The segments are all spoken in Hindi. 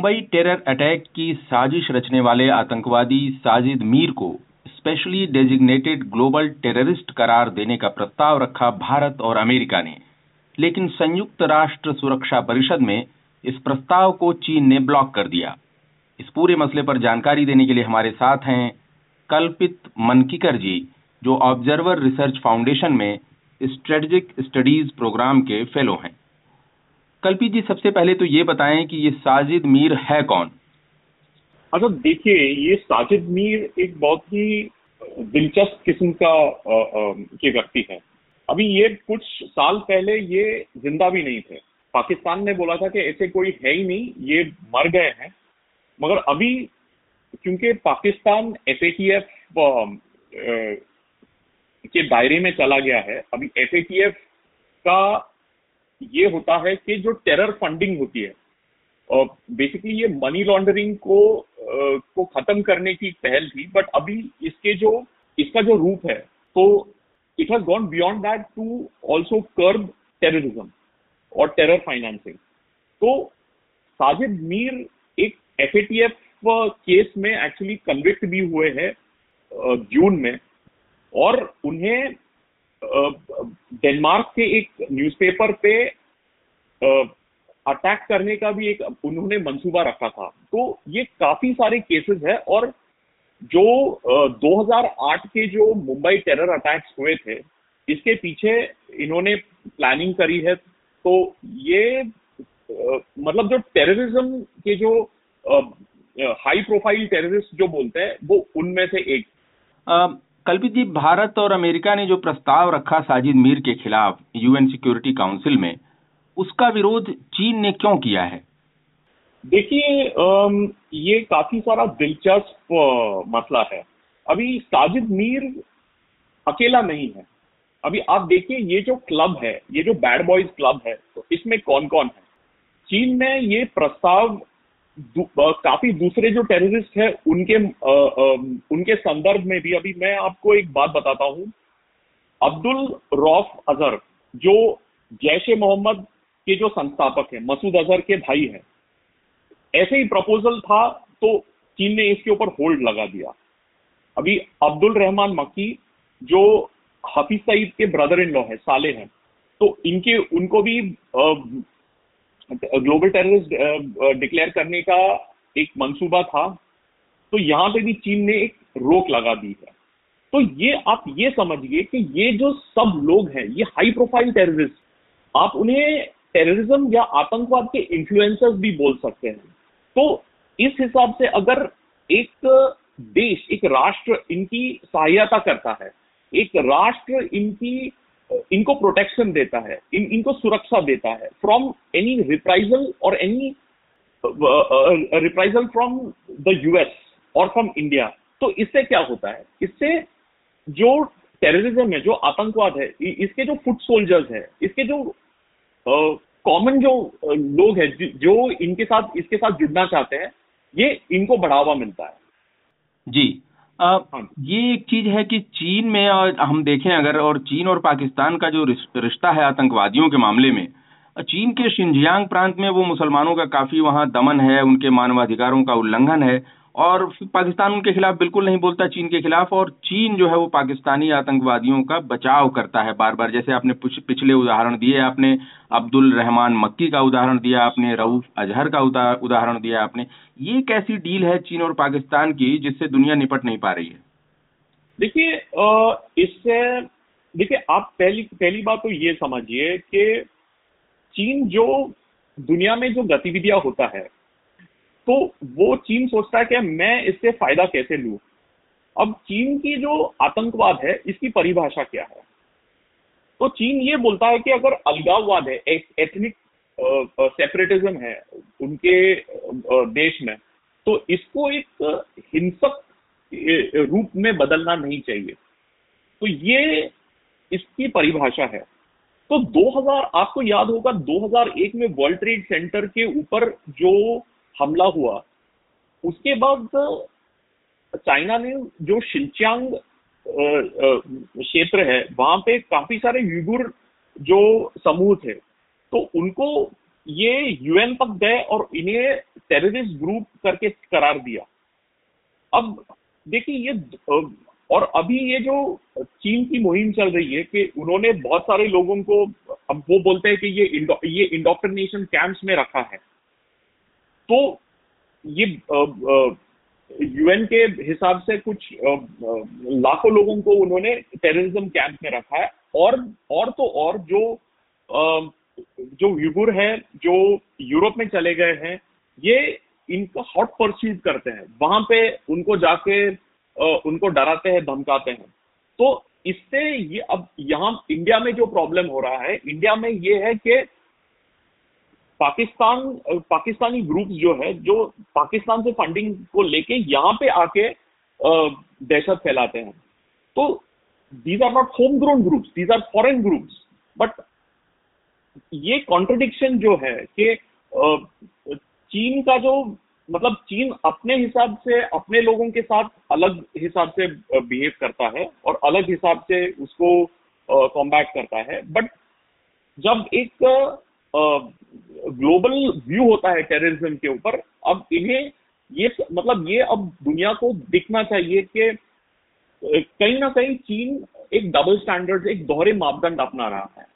मुंबई टेरर अटैक की साजिश रचने वाले आतंकवादी साजिद मीर को स्पेशली डेजिग्नेटेड ग्लोबल टेररिस्ट करार देने का प्रस्ताव रखा भारत और अमेरिका ने। लेकिन संयुक्त राष्ट्र सुरक्षा परिषद में इस प्रस्ताव को चीन ने ब्लॉक कर दिया। इस पूरे मसले पर जानकारी देने के लिए हमारे साथ हैं कल्पित मनकीकर जी, जो ऑब्जर्वर रिसर्च फाउंडेशन में स्ट्रेटेजिक स्टडीज़ प्रोग्राम के फेलो हैं। कल्पित जी, सबसे पहले तो ये बताएँ कि ये साजिद मीर है कौन? अच्छा देखिए, ये साजिद मीर एक बहुत ही दिलचस्प किस्म का के व्यक्ति है। अभी ये कुछ साल पहले ये ज़िंदा भी नहीं थे। पाकिस्तान ने बोला था कि ऐसे कोई है ही नहीं, ये मर गए हैं। मगर अभी, क्योंकि पाकिस्तान एफ़ के दायरे में चला गया है, अभी एफ़ का ये होता है कि जो टेरर फंडिंग होती है बेसिकली ये मनी लॉन्ड्रिंग को को खत्म करने की पहल थी बट अभी इसके जो, इसका जो रूप है तो it has gone beyond that to also curb terrorism और टेरर फाइनेंसिंग तो साजिद मीर एक एफएटीएफ केस में एक्चुअली कन्विक्ट भी हुए हैं जून में, और उन्हें डेनमार्क के एक न्यूज़पेपर पे अटैक करने का भी एक उन्होंने मंसूबा रखा था। तो ये काफ़ी सारे केसेस है और जो 2008 के जो मुंबई टेरर अटैक्स हुए थे, इसके पीछे इन्होंने प्लानिंग करी है। तो ये मतलब जो टेररिज्म के जो हाई प्रोफ़ाइल टेररिस्ट जो बोलते हैं, वो उनमें से एक। कल्पित जी भारत और अमेरिका ने जो प्रस्ताव रखा साजिद मीर के खिलाफ यूएन सिक्योरिटी काउंसिल में, उसका विरोध चीन ने क्यों किया है? देखिए ये काफ़ी सारा दिलचस्प मसला है। अभी साजिद मीर अकेला नहीं है। अभी आप देखिए, ये जो क्लब है, ये जो बैड बॉयज़ क्लब है तो इसमें कौन कौन है? चीन ने ये प्रस्ताव काफ़ी दूसरे जो टेररिस्ट है उनके आ, आ, उनके संदर्भ में भी अभी मैं आपको एक बात बताता हूँ। अब्दुल रौफ अजहर जो जैश ए मोहम्मद के जो संस्थापक है मसूद अजहर के भाई हैं ऐसे ही प्रपोजल था तो चीन ने इसके ऊपर होल्ड लगा दिया। अभी अब्दुल रहमान मक्की जो हफीज सईद के ब्रदर इन लॉ है साले हैं तो इनके उनको भी ग्लोबल टेररिस्ट डिक्लेयर करने का एक मंसूबा था। तो यहाँ पे भी चीन ने एक रोक लगा दी है। तो ये आप ये समझिए कि ये जो सब लोग हैं, ये हाई प्रोफ़ाइल टेररिस्ट आप उन्हें टेररिज्म या आतंकवाद के इन्फ्लुएंसर्स भी बोल सकते हैं। तो इस हिसाब से अगर एक देश, एक राष्ट्र इनकी सहायता करता है, एक राष्ट्र इनकी इनको प्रोटेक्शन देता है इन इनको सुरक्षा देता है। फ्रॉम एनी रिप्राइजल और any reprisal from the US और फ्रॉम इंडिया तो इससे क्या होता है? इससे जो टेररिज्म है जो आतंकवाद है इसके जो फुट सोल्जर्स है इसके जो कॉमन uh, जो uh, लोग हैं जो इनके साथ इसके साथ जुड़ना चाहते हैं ये इनको बढ़ावा मिलता है। जी। आ, हाँ। ये एक चीज़ है कि चीन में और हम देखें अगर और चीन और पाकिस्तान का जो रिश्ता है आतंकवादियों के मामले में चीन के शिंजियांग प्रांत में वो मुसलमानों का काफ़ी वहाँ दमन है उनके मानवाधिकारों का उल्लंघन है और पाकिस्तान उनके खिलाफ बिल्कुल नहीं बोलता, चीन के खिलाफ, और चीन जो है वो पाकिस्तानी आतंकवादियों का बचाव करता है बार बार। जैसे आपने पिछले उदाहरण दिए, आपने अब्दुल रहमान मक्की का उदाहरण दिया, आपने रऊफ अजहर का उदाहरण दिया आपने। ये कैसी डील है चीन और पाकिस्तान की जिससे दुनिया निपट नहीं पा रही है? देखिए इससे, देखिए, आप पहली पहली बात तो ये समझिए कि चीन जो दुनिया में जो गतिविधियाँ होता है तो वो चीन सोचता है कि मैं इससे फ़ायदा कैसे लू? अब चीन की जो आतंकवाद है, इसकी परिभाषा क्या है? तो चीन ये बोलता है कि अगर अलगाववाद है एथनिक सेपरेटिज्म है उनके देश में तो इसको एक हिंसक रूप में बदलना नहीं चाहिए। तो ये इसकी परिभाषा है। तो 2000 आपको याद होगा 2001 में वर्ल्ड ट्रेड सेंटर के ऊपर जो हमला हुआ। उसके बाद चाइना ने जो शिंचांग क्षेत्र है वहाँ पे काफ़ी सारे युगुर जो समूह थे तो उनको ये यूएन तक गए और इन्हें टेररिस्ट ग्रुप करके करार दिया। अब देखिए ये और अभी ये जो चीन की मुहिम चल रही है कि उन्होंने बहुत सारे लोगों को अब वो बोलते हैं कि ये इंडो, ये इंडोक्ट्रिनेशन कैंप्स में रखा है। तो ये यूएन के हिसाब से कुछ लाखों लोगों को उन्होंने टेररिज्म कैंप में रखा है। और और तो और जो जो युगुर है, जो यूरोप में चले गए हैं, ये इनका हॉट परस्यूट करते हैं। वहाँ पे उनको जाके उनको डराते हैं, धमकाते हैं। तो इससे ये, अब यहाँ इंडिया में जो प्रॉब्लम हो रहा है इंडिया में ये है कि पाकिस्तान, पाकिस्तानी ग्रुप्स जो है, जो पाकिस्तान से फंडिंग को लेके यहाँ पे आके दहशत फैलाते हैं। तो these are not home grown groups these are foreign groups but ये कॉन्ट्रडिक्शन जो है कि चीन का जो मतलब चीन अपने हिसाब से, अपने लोगों के साथ अलग हिसाब से बिहेव करता है और अलग हिसाब से उसको कॉम्बैट करता है। बट जब एक ग्लोबल व्यू होता है टेररिज्म के ऊपर। अब इन्हें ये मतलब ये अब दुनिया को दिखना चाहिए कि कहीं ना कहीं चीन एक डबल स्टैंडर्ड एक दोहरे मापदंड अपना रहा है।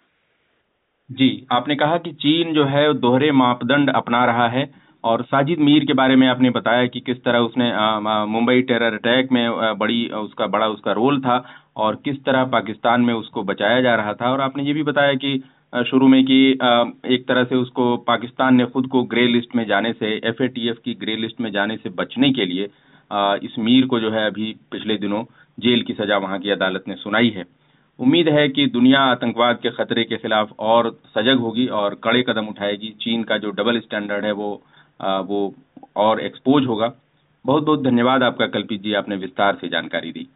जी, आपने कहा कि चीन जो है दोहरे मापदंड अपना रहा है और साजिद मीर के बारे में आपने बताया कि किस तरह उसने मुंबई टेरर अटैक में बड़ी उसका, बड़ा उसका रोल था और किस तरह पाकिस्तान में उसको बचाया जा रहा था। और आपने ये भी बताया कि शुरू में कि एक तरह से उसको पाकिस्तान ने खुद को ग्रे लिस्ट में जाने से एफएटीएफ की ग्रे लिस्ट में जाने से बचने के लिए इस मीर को जो है अभी पिछले दिनों जेल की सजा वहाँ की अदालत ने सुनाई है। उम्मीद है कि दुनिया आतंकवाद के खतरे के खिलाफ और सजग होगी और कड़े कदम उठाएगी। चीन का जो डबल स्टैंडर्ड है वो वो और एक्सपोज होगा। बहुत बहुत धन्यवाद आपका, कल्पित जी, आपने विस्तार से जानकारी दी।